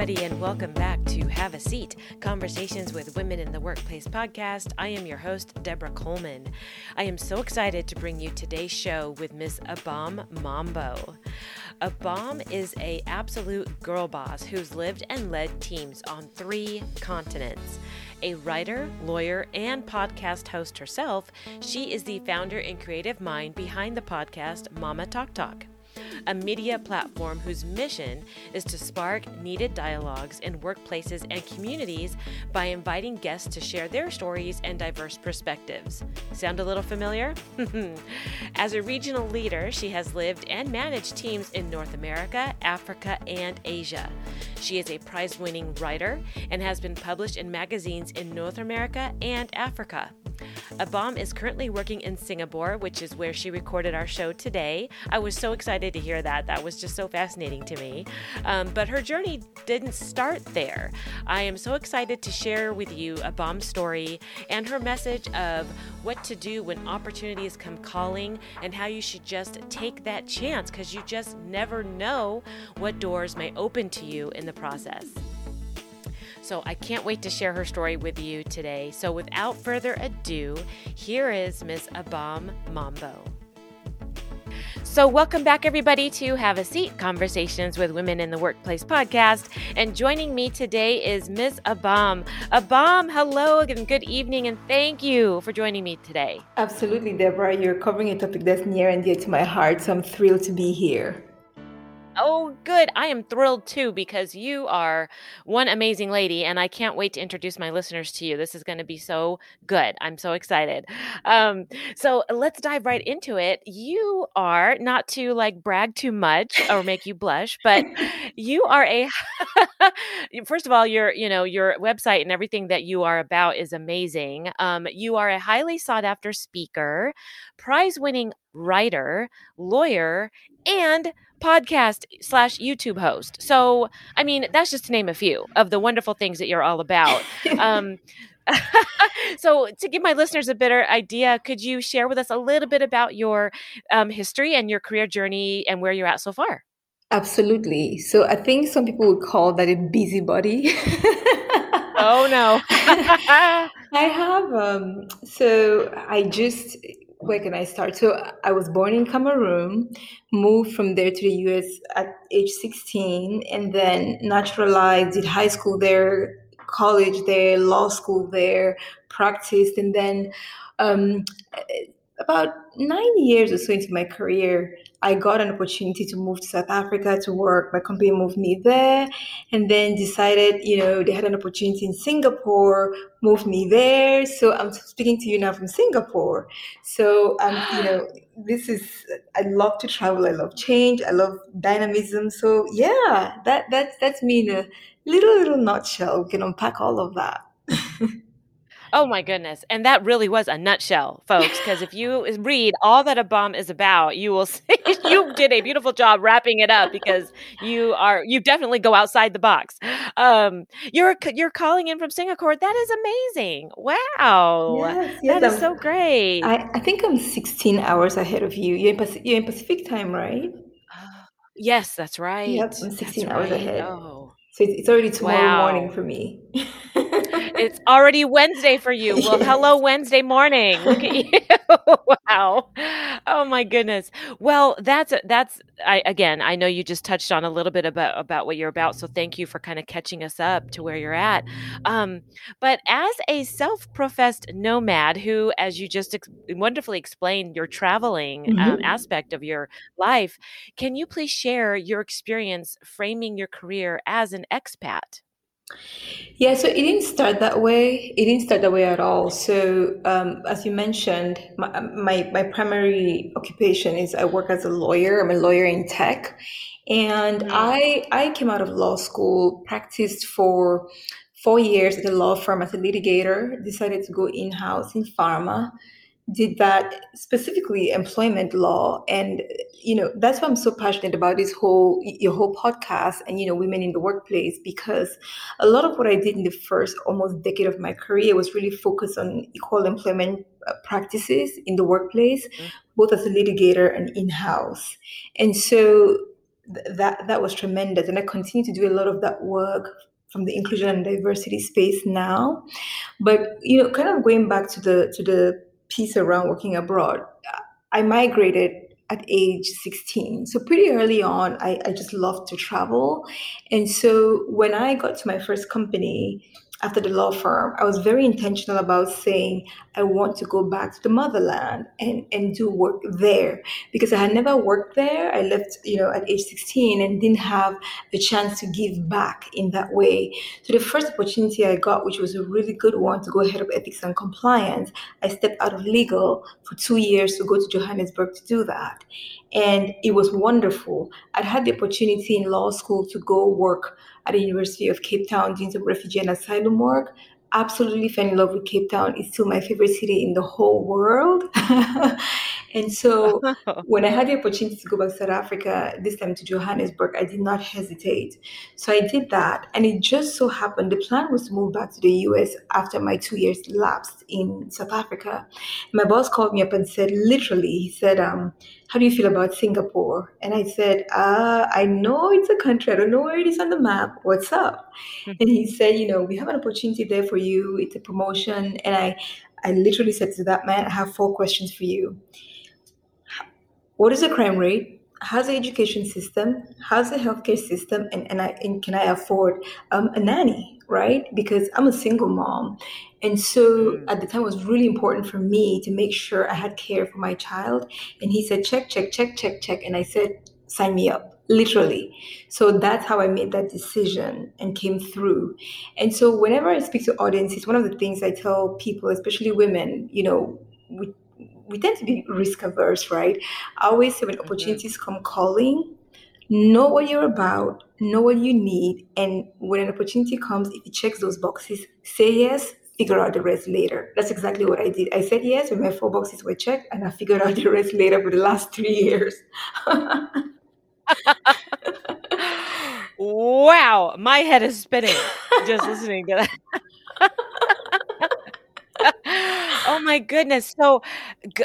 everybody, and welcome back to Have a Seat Conversations with Women in the Workplace podcast. I am your host, Deborah Coleman. I am so excited to bring you today's show with Miss Abam Mambo. Abam is a absolute girl boss who's lived and led teams on three continents. A writer, lawyer, and podcast host herself, she is the founder and creative mind behind the podcast Mama Talk Talk a media platform whose mission is to spark needed dialogues in workplaces and communities by inviting guests to share their stories and diverse perspectives. Sound a little familiar? As a regional leader, she has lived and managed teams in North America, Africa, and Asia. She is a prize winning writer and has been published in magazines in North America and Africa. Abam is currently working in Singapore, which is where she recorded our show today. I was so excited to hear that. That was just so fascinating to me. Um, but her journey didn't start there. I am so excited to share with you Abam's story and her message of what to do when opportunities come calling and how you should just take that chance because you just never know what doors may open to you in the process. So I can't wait to share her story with you today. So without further ado, here is Miss Abam Mambo. So, welcome back, everybody, to Have a Seat Conversations with Women in the Workplace podcast. And joining me today is Miss Abam. Abam, hello and good evening, and thank you for joining me today. Absolutely, Deborah. You're covering a topic that's near and dear to my heart, so I'm thrilled to be here. Oh, good. I am thrilled too because you are one amazing lady, and I can't wait to introduce my listeners to you. This is going to be so good. I'm so excited. Um, so let's dive right into it. You are not to like brag too much or make you blush, but you are a. first of all, your you know your website and everything that you are about is amazing. Um, you are a highly sought after speaker, prize winning writer, lawyer, and podcast slash YouTube host. So, I mean, that's just to name a few of the wonderful things that you're all about. um, so, to give my listeners a better idea, could you share with us a little bit about your um, history and your career journey and where you're at so far? Absolutely. So, I think some people would call that a busybody. oh no. I have um so I just where can I start? So I was born in Cameroon, moved from there to the US at age 16, and then naturalized, did high school there, college there, law school there, practiced, and then um, about nine years or so into my career, I got an opportunity to move to South Africa to work. My company moved me there and then decided, you know, they had an opportunity in Singapore, moved me there. So I'm speaking to you now from Singapore. So, um, you know, this is, I love to travel. I love change. I love dynamism. So yeah, that, that's, that's me in a little, little nutshell. We can unpack all of that. Oh my goodness. And that really was a nutshell, folks, because if you read all that Abam is about, you will see you did a beautiful job wrapping it up because you are you definitely go outside the box. Um you're you're calling in from Singapore. That is amazing. Wow. Yes, yes, that is I'm, so great. I, I think I'm 16 hours ahead of you. You're in, you're in Pacific time, right? yes, that's right. Yep, I'm 16 that's hours right. ahead. Oh. So it's, it's already tomorrow wow. morning for me. it's already Wednesday for you. Well, hello Wednesday morning. Look at you. wow. Oh my goodness. Well, that's that's I again, I know you just touched on a little bit about about what you're about, so thank you for kind of catching us up to where you're at. Um, but as a self-professed nomad who as you just ex- wonderfully explained your traveling um, mm-hmm. um, aspect of your life, can you please share your experience framing your career as an expat? Yeah, so it didn't start that way. It didn't start that way at all. So, um, as you mentioned, my, my, my primary occupation is I work as a lawyer. I'm a lawyer in tech, and mm-hmm. I I came out of law school, practiced for four years at a law firm as a litigator. Decided to go in house in pharma did that specifically employment law and you know that's why i'm so passionate about this whole your whole podcast and you know women in the workplace because a lot of what i did in the first almost decade of my career was really focused on equal employment uh, practices in the workplace mm-hmm. both as a litigator and in-house and so th- that that was tremendous, and I continue to do a lot of that work from the inclusion and diversity space now. But you know, kind of going back to the to the piece around working abroad, uh, I migrated at age 16. So pretty early on, I, I just loved to travel. And so when I got to my first company, after the law firm, I was very intentional about saying I want to go back to the motherland and, and do work there because I had never worked there. I left, you know, at age 16 and didn't have the chance to give back in that way. So the first opportunity I got, which was a really good one to go head of ethics and compliance, I stepped out of legal for two years to go to Johannesburg to do that. And it was wonderful. I'd had the opportunity in law school to go work at the University of Cape Town doing some refugee and asylum work. Absolutely fell in love with Cape Town. It's still my favorite city in the whole world. and so when I had the opportunity to go back to South Africa, this time to Johannesburg, I did not hesitate. So I did that. And it just so happened the plan was to move back to the US after my two years lapsed in South Africa. My boss called me up and said, literally, he said, um, how do you feel about Singapore? And I said, uh, I know it's a country. I don't know where it is on the map. What's up? Mm-hmm. And he said, you know, we have an opportunity there for you. It's a promotion. And I, I literally said to that man, I have four questions for you. What is the crime rate? How's the education system? How's the healthcare system? And, and, I, and can I afford um, a nanny? Right? Because I'm a single mom and so mm. at the time, it was really important for me to make sure I had care for my child. And he said, check, check, check, check, check. And I said, sign me up, literally. So that's how I made that decision and came through. And so whenever I speak to audiences, one of the things I tell people, especially women, you know, we, we tend to be risk averse, right? I always say when mm-hmm. opportunities come calling, know what you're about, know what you need, and when an opportunity comes, if it checks those boxes, say yes, figure out the rest later. That's exactly what I did. I said yes when my four boxes were checked, and I figured out the rest later for the last three years. wow, my head is spinning just listening to that. oh my goodness. So,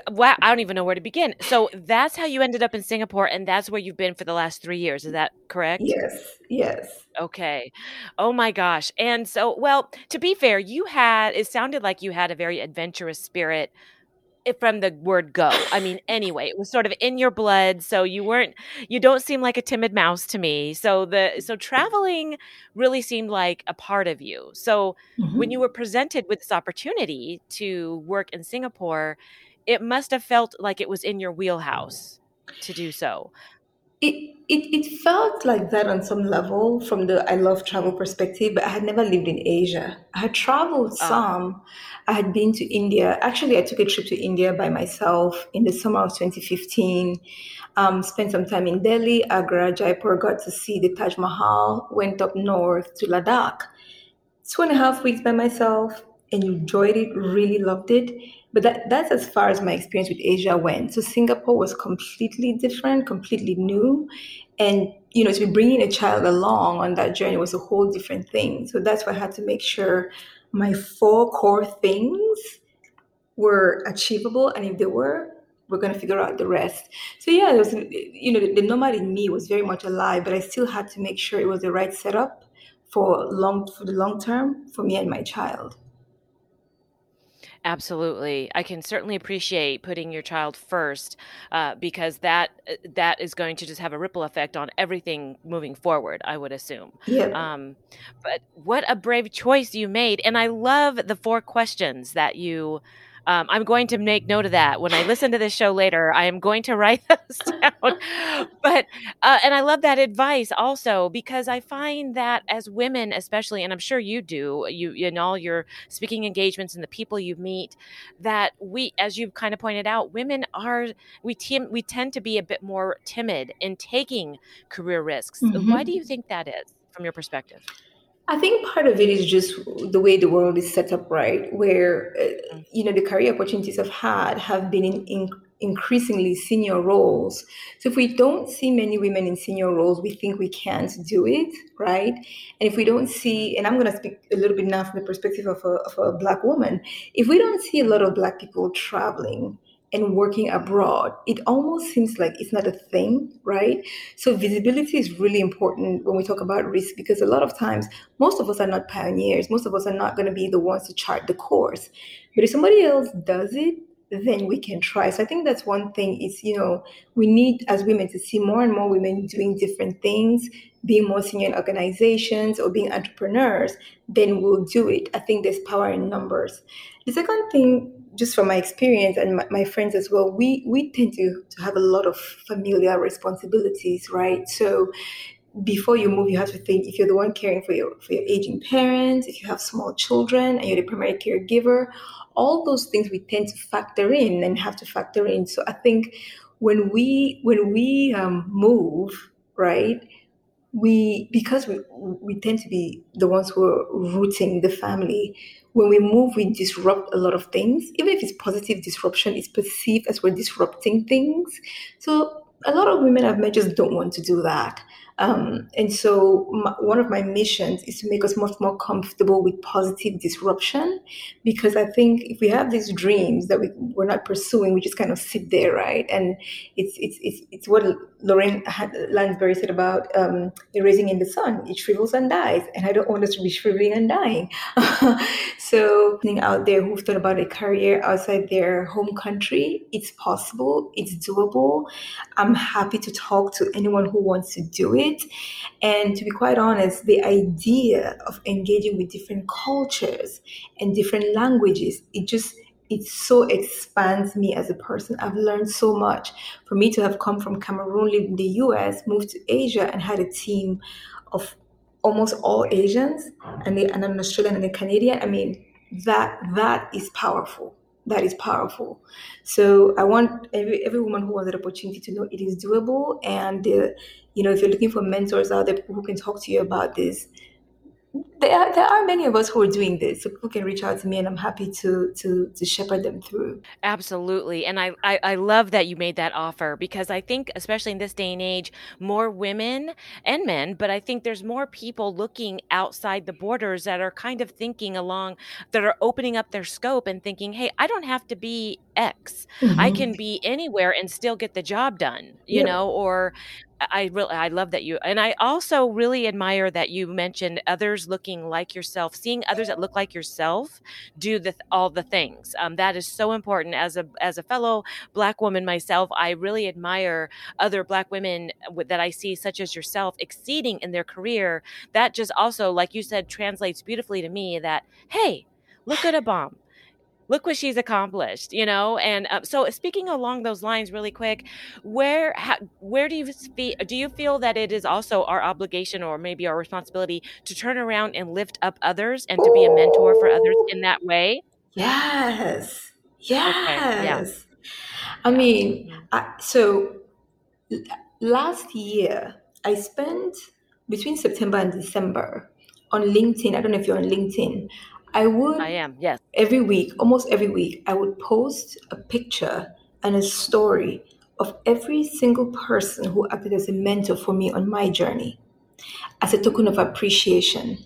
wow, I don't even know where to begin. So, that's how you ended up in Singapore, and that's where you've been for the last three years. Is that correct? Yes, yes. Okay. Oh my gosh. And so, well, to be fair, you had, it sounded like you had a very adventurous spirit from the word go. I mean, anyway, it was sort of in your blood. So you weren't, you don't seem like a timid mouse to me. So the, so traveling really seemed like a part of you. So mm-hmm. when you were presented with this opportunity to work in Singapore, it must have felt like it was in your wheelhouse to do so. It, it it felt like that on some level from the I love travel perspective, but I had never lived in Asia. I had traveled oh. some. I had been to India. Actually, I took a trip to India by myself in the summer of 2015. Um, spent some time in Delhi, Agra, Jaipur, got to see the Taj Mahal, went up north to Ladakh. Two and a half weeks by myself and enjoyed it, really loved it. But that, that's as far as my experience with Asia went. So Singapore was completely different, completely new. And, you know, to be bringing a child along on that journey was a whole different thing. So that's why I had to make sure my four core things were achievable. And if they were, we're going to figure out the rest. So yeah, was, you know, the, the nomad in me was very much alive, but I still had to make sure it was the right setup for long, for the long term for me and my child. Absolutely. I can certainly appreciate putting your child first uh, because that uh, that is going to just have a ripple effect on everything moving forward, I would assume. Yeah. Um, but what a brave choice you made. And I love the four questions that you um, I'm going to make note of that when I listen to this show later. I am going to write those down. but uh, and I love that advice also because I find that as women, especially, and I'm sure you do, you in all your speaking engagements and the people you meet, that we, as you've kind of pointed out, women are we team we tend to be a bit more timid in taking career risks. Mm-hmm. Why do you think that is, from your perspective? I think part of it is just the way the world is set up, right? Where, uh, you know, the career opportunities I've had have been in, in increasingly senior roles. So if we don't see many women in senior roles, we think we can't do it, right? And if we don't see, and I'm going to speak a little bit now from the perspective of a, of a Black woman, if we don't see a lot of Black people traveling, and working abroad, it almost seems like it's not a thing, right? So visibility is really important when we talk about risk because a lot of times most of us are not pioneers. Most of us are not going to be the ones to chart the course. But if somebody else does it, then we can try. So I think that's one thing is, you know, we need as women to see more and more women doing different things, being more senior in organizations or being entrepreneurs, then we'll do it. I think there's power in numbers. The second thing, just from my experience and my, my friends as well, we we tend to, to have a lot of familiar responsibilities, right? So before you move, you have to think if you're the one caring for your for your aging parents, if you have small children and you're the primary caregiver, all those things we tend to factor in and have to factor in. So I think when we when we um, move, right, we because we we tend to be the ones who are rooting the family. When we move, we disrupt a lot of things. Even if it's positive disruption, it's perceived as we're disrupting things. So a lot of women I've met just don't want to do that. Um, and so, my, one of my missions is to make us much more comfortable with positive disruption, because I think if we have these dreams that we, we're not pursuing, we just kind of sit there, right? And it's it's it's, it's what Lorraine Hansberry said about um, a raisin in the sun. It shrivels and dies, and I don't want us to be shriveling and dying. so, out there who've thought about a career outside their home country, it's possible, it's doable. I'm happy to talk to anyone who wants to do it it. And to be quite honest, the idea of engaging with different cultures and different languages, it just it so expands me as a person. I've learned so much. For me to have come from Cameroon, lived in the US, moved to Asia, and had a team of almost all Asians and, the, and an Australian and a Canadian, I mean, that that is powerful that is powerful. So I want every, every woman who wants that opportunity to know it is doable. And, uh, you know, if you're looking for mentors out there, who can talk to you about this, there are, there are many of us who are doing this so people can reach out to me and i'm happy to to to shepherd them through. Absolutely and I, I i love that you made that offer because i think especially in this day and age more women and men but i think there's more people looking outside the borders that are kind of thinking along that are opening up their scope and thinking hey i don't have to be x. Mm-hmm. i can be anywhere and still get the job done you know or I really I love that you and I also really admire that you mentioned others looking like yourself, seeing others that look like yourself do the all the things. Um, that is so important. As a as a fellow Black woman myself, I really admire other Black women that I see, such as yourself, exceeding in their career. That just also, like you said, translates beautifully to me. That hey, look at Abam look what she's accomplished you know and uh, so speaking along those lines really quick where how, where do you feel do you feel that it is also our obligation or maybe our responsibility to turn around and lift up others and to be a mentor for others in that way? Yes. Yes okay, yeah. i mean mm-hmm. I, so last year i spent between september and december on linkedin. I don't know if you're on linkedin I would I am, yes. every week, almost every week, I would post a picture and a story of every single person who acted as a mentor for me on my journey as a token of appreciation.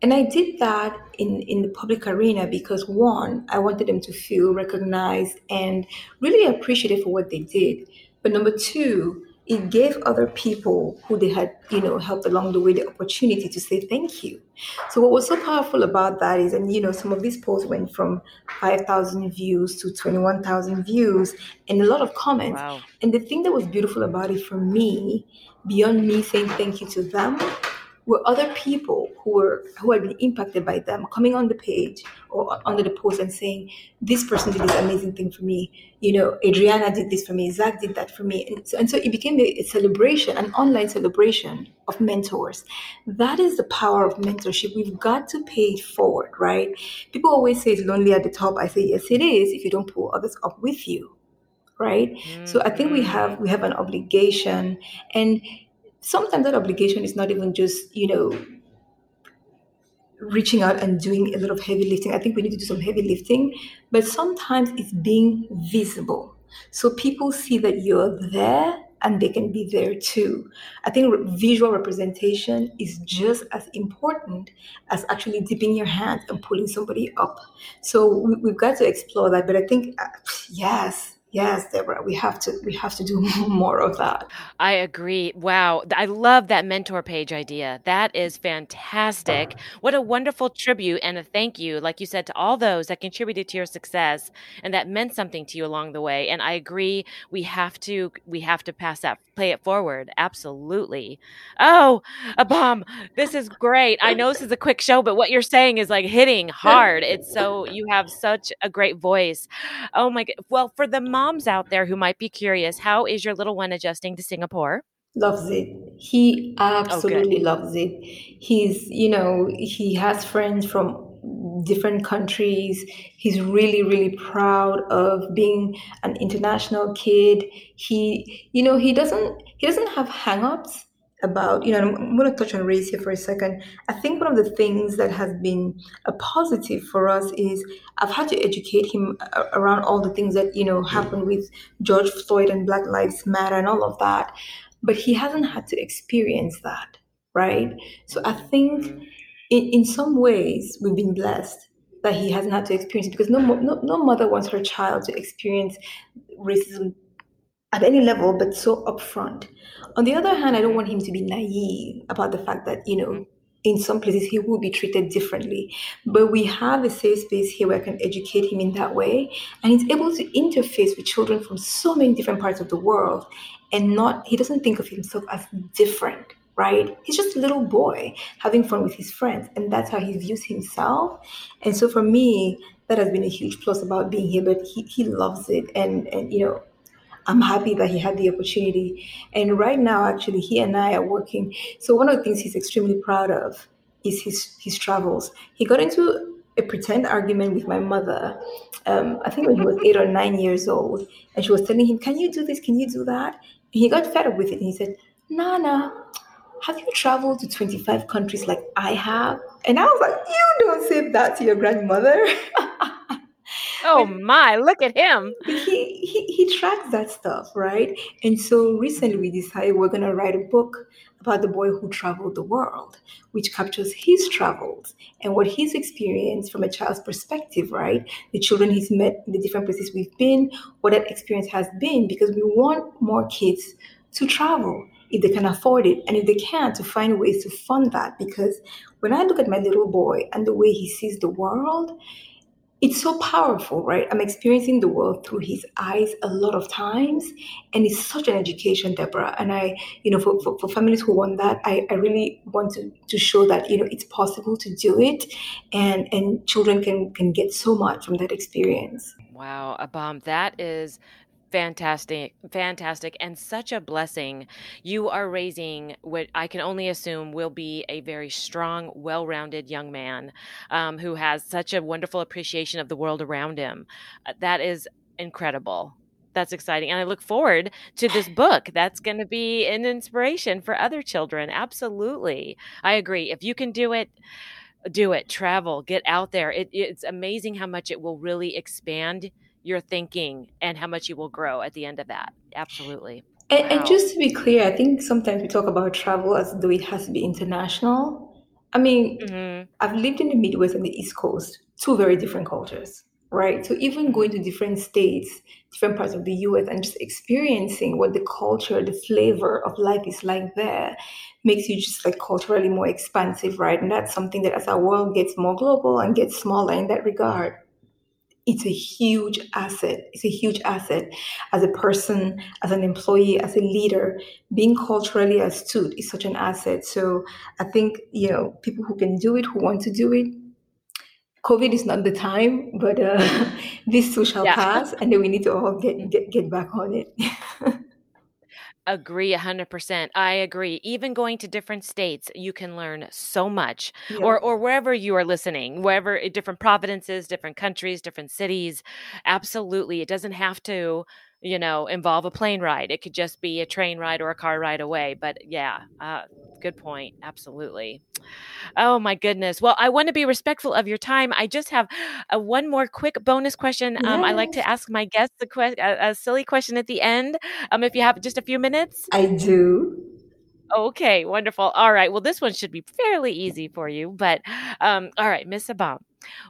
And I did that in, in the public arena because one, I wanted them to feel recognized and really appreciated for what they did. But number two, it gave other people who they had, you know, helped along the way the opportunity to say thank you. So what was so powerful about that is, and you know, some of these posts went from 5,000 views to 21,000 views and a lot of comments. Wow. And the thing that was beautiful about it for me, beyond me saying thank you to them, were other people who were who had been impacted by them coming on the page or under the post and saying, "This person did this amazing thing for me." You know, Adriana did this for me. Zach did that for me, and so, and so it became a, celebration, an online celebration of mentors. That is the power of mentorship. We've got to pay it forward, right? People always say it's lonely at the top. I say yes, it is. If you don't pull others up with you, right? Mm-hmm. So I think we have we have an obligation and sometimes that obligation is not even just you know reaching out and doing a lot of heavy lifting i think we need to do some heavy lifting but sometimes it's being visible so people see that you're there and they can be there too. I think visual representation is just as important as actually dipping your hand and pulling somebody up. So we, have got to explore that. But I think, uh, yes, yes deborah we have to we have to do more of that. I agree. Wow. I love that mentor page idea. That is fantastic. Uh-huh. What a wonderful tribute and a thank you like you said to all those that contributed to your success and that meant something to you along the way. And i agree we have to we have to pass that play it forward. Absolutely. Oh Abam. this is great. I know this is a quick show but what you're saying is like hitting hard. It's so you have such a great voice. Oh my god well for the moms out there who might be curious how is your little one adjusting to singapore? Loves it. He oh, absolutely oh, loves it. He's you know he has friends from different countries. He's really, really proud of being an international kid. He, you know, he doesn't he doesn't have hang-ups about, you know, I'm going to touch on race here for a second. I think one of the things that has been a positive for us is I've had to educate him around all the things that, you know, happened with George Floyd and Black Lives Matter and all of that. But he hasn't had to experience that, right? So I think mm-hmm in, in some ways, we've been blessed that he hasn't had to experience it because no, no, no mother wants her child to experience racism at any level, but so upfront. On the other hand, I don't want him to be naive about the fact that, you know, mm-hmm. in some places he will be treated differently. But we have a safe space here where I can educate him in that way. And he's able to interface with children from so many different parts of the world and not, he doesn't think of himself as different right? He's just a little boy having fun with his friends, and that's how he views himself. And so for me, that has been a huge plus about being here. But he, he loves it, and and you know, I'm happy that he had the opportunity. And right now, actually, he and I are working. So one of the things he's extremely proud of is his his travels. He got into a pretend argument with my mother. Um, I think when he was eight or nine years old, and she was telling him, "Can you do this? Can you do that?" And he got fed up with it, and he said, "Nana, have you traveled to 25 countries like I have? And I was like, you don't say that to your grandmother. oh my, look at him. He, he, he tracks that stuff, right? And so recently we decided we're going to write a book about the boy who traveled the world, which captures his travels and what he's experienced from a child's perspective, right? The children he's met in the different places we've been, what that experience has been, because we want more kids to travel if they can afford it and if they can to find ways to fund that because when i look at my little boy and the way he sees the world it's so powerful right? I'm experiencing the world through his eyes a lot of times and it's such an education deborah. And i you know for, for, for families who want that I, I really want to, to show that you know it's possible to do it and and children can can get so much from that experience. Wow abam that is fantastic fantastic and such a blessing. You are raising what i can only assume will be a very strong well-rounded young man um, who has such a wonderful appreciation of the world around him. Uh, that is incredible. That's exciting and i look forward to this book. That's going to be an inspiration for other children absolutely. I agree. If you can do it do it. Travel. Get out there. It, it's amazing how much it will really expand your thinking and how much you will grow at the end of that. Absolutely. And, wow. and, just to be clear, I think sometimes we talk about travel as though it has to be international. I mean, mm-hmm. I've lived in the Midwest and the East Coast, two very different cultures, right? So even going to different states, different parts of the US, and just experiencing what the culture, the flavor of life is like there makes you just like culturally more expansive, right? And that's something that as our world gets more global and gets smaller in that regard, it's a huge asset. It's a huge asset as a person, as an employee, as a leader. Being culturally astute is such an asset. So I think, you know, people who can do it, who want to do it, COVID is not the time, but uh, this too shall yeah. pass, and then we need to all get get, get back on it. Agree 100%. I agree. Even going to different states, you can learn so much. Or or wherever you are listening, wherever eh, different provinces, different countries, different cities. Absolutely. It doesn't have to you know, involve a plane ride. It could just be a train ride or a car ride away. But yeah, uh, good point. Absolutely. Oh my goodness. Well, I want to be respectful of your time. I just have a, one more quick bonus question. Yes. Um, I like to ask my guests a, que- a, a silly question at the end. Um, if you have just a few minutes, I do. Okay, wonderful. All right. Well, this one should be fairly easy for you. But um, all right, Miss Abam,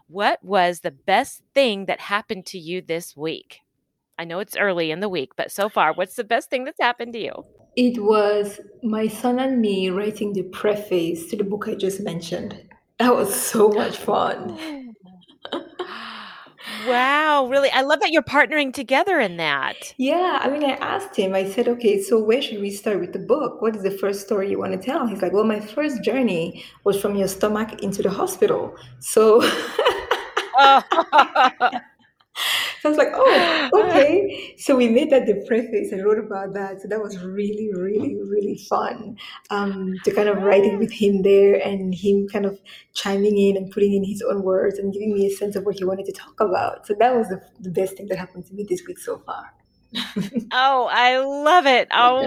what was the best thing that happened to you this week? I know it's early in the week, but so far, what's the best thing that's happened to you? It was my son and me writing the preface to the book I just mentioned. That was so much fun. wow, really? I love that you're partnering together in that. Yeah, I mean, I asked him, I said, okay, so where should we start with the book? What is the first story you want to tell? He's like, well, my first journey was from your stomach into the hospital. So. Oh. So I was like, oh, okay. So we made that the preface and wrote about that. So that was really, really, really fun um, to kind of write it with him there and him kind of chiming in and putting in his own words and giving me a sense of what he wanted to talk about. So that was the, the best thing that happened to me this week so far oh, I love it. Oh,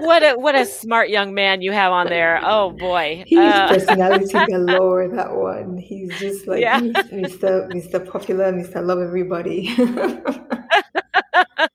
what a what a smart young man you have on there. Oh boy, he's uh, personality galore. That one. He's just like yeah. Mr. Mr. Popular, Mr. Love Everybody.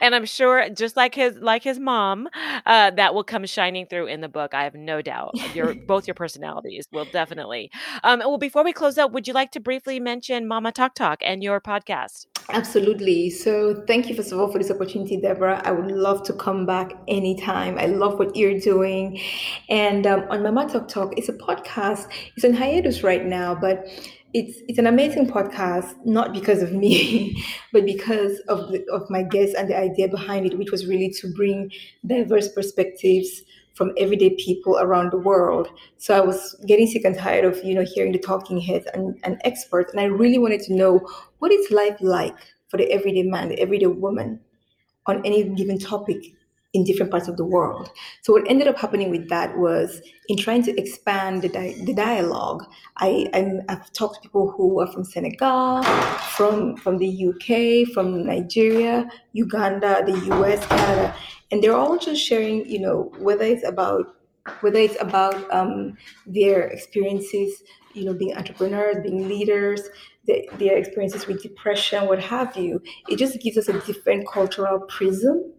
and I'm sure, just like his like his mom, uh, that will come shining through in the book. I have no doubt. Your both your personalities will definitely. Um, well, before we close out, would you like to briefly mention Mama Talk Talk and your podcast? Absolutely. So, thank you first of all for this opportunity, Deborah. I would love to come back anytime. I love what you're doing, and um, on Mama Talk Talk, it's a podcast. It's on hiatus right now, but it's it's an amazing podcast not because of me but because of the, of my guests and the idea behind it which was really to bring diverse perspectives from everyday people around the world. So i was getting sick and tired of you know hearing the talking heads and, and experts and i really wanted to know what is life like for the everyday man the everyday woman on any given topic in different parts of the world. So what ended up happening with that was in trying to expand the, di- the dialogue, I, i have talked to people who are from Senegal, from, from the UK, from Nigeria, Uganda, the US, Canada, and they're all just sharing, you know, whether it's about whether it's about um, their experiences, you know, being entrepreneurs, being leaders, the, their experiences with depression, what have you. It just gives us a different cultural prism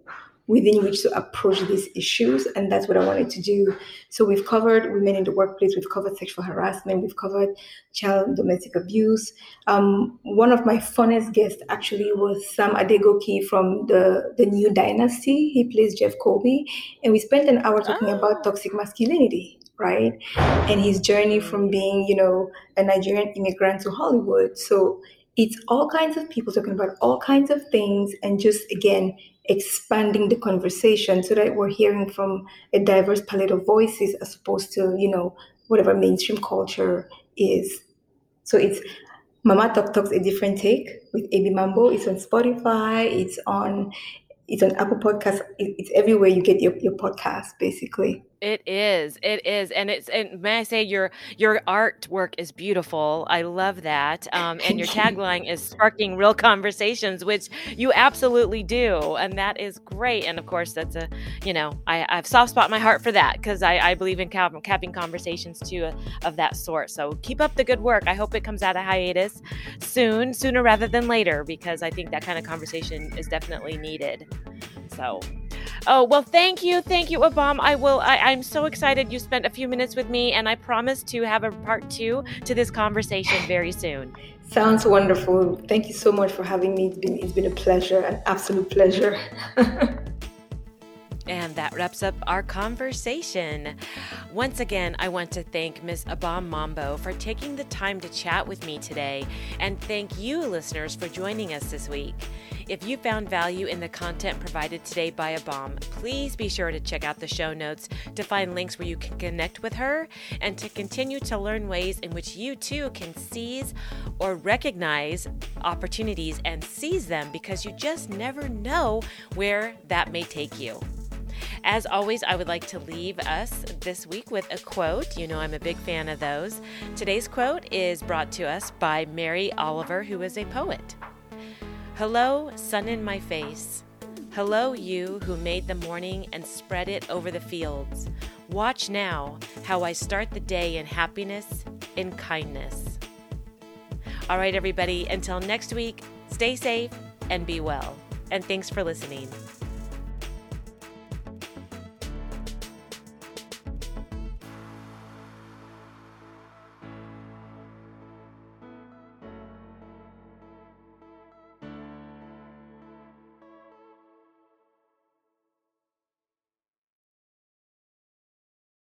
within which to approach these issues. And that's what I wanted to do. So we've covered women in the workplace, we've covered sexual harassment, we've covered child domestic abuse. Um, one of my funnest guests actually was Sam Adegoke from the, the New Dynasty. He plays Jeff Colby. And we spent an hour talking oh. about toxic masculinity right? And his journey from being, you know, a Nigerian immigrant to Hollywood. So it's all kinds of people talking about all kinds of things and just again expanding the conversation so that we're hearing from a diverse palette of voices as opposed to you know whatever mainstream culture is. So it's mama talk talks a different take with ab mambo. It's on spotify. It's on it's on apple podcast it's everywhere you get your, your podcast basically it is. It is, and it's. And may I say, your your artwork is beautiful. I love that. Um, and your tagline is sparking real conversations, which you absolutely do, and that is great. And of course, that's a you know I, I have soft spot in my heart for that because I, I believe in cap- capping conversations too uh, of that sort. So keep up the good work. I hope it comes out of hiatus soon, sooner rather than later, because I think that kind of conversation is definitely needed. So Oh, well, thank you. Thank you, Abam. I will, I, I'm so excited you spent a few minutes with me, and I promise to have a part two to this conversation very soon. Sounds wonderful. Thank you so much for having me. It's been, it's been a pleasure, an absolute pleasure. And that wraps up our conversation. Once again, I want to thank Miss Abam Mambo for taking the time to chat with me today, and thank you, listeners, for joining us this week. If you found value in the content provided today by Abam, please be sure to check out the show notes to find links where you can connect with her and to continue to learn ways in which you too can seize or recognize opportunities and seize them because you just never know where that may take you. As always, I would like to leave us this week with a quote. You know, I'm a big fan of those. Today's quote is brought to us by Mary Oliver, who is a poet. Hello, sun in my face. Hello, you who made the morning and spread it over the fields. Watch now how I start the day in happiness, in kindness. All right, everybody, until next week, stay safe and be well. And thanks for listening.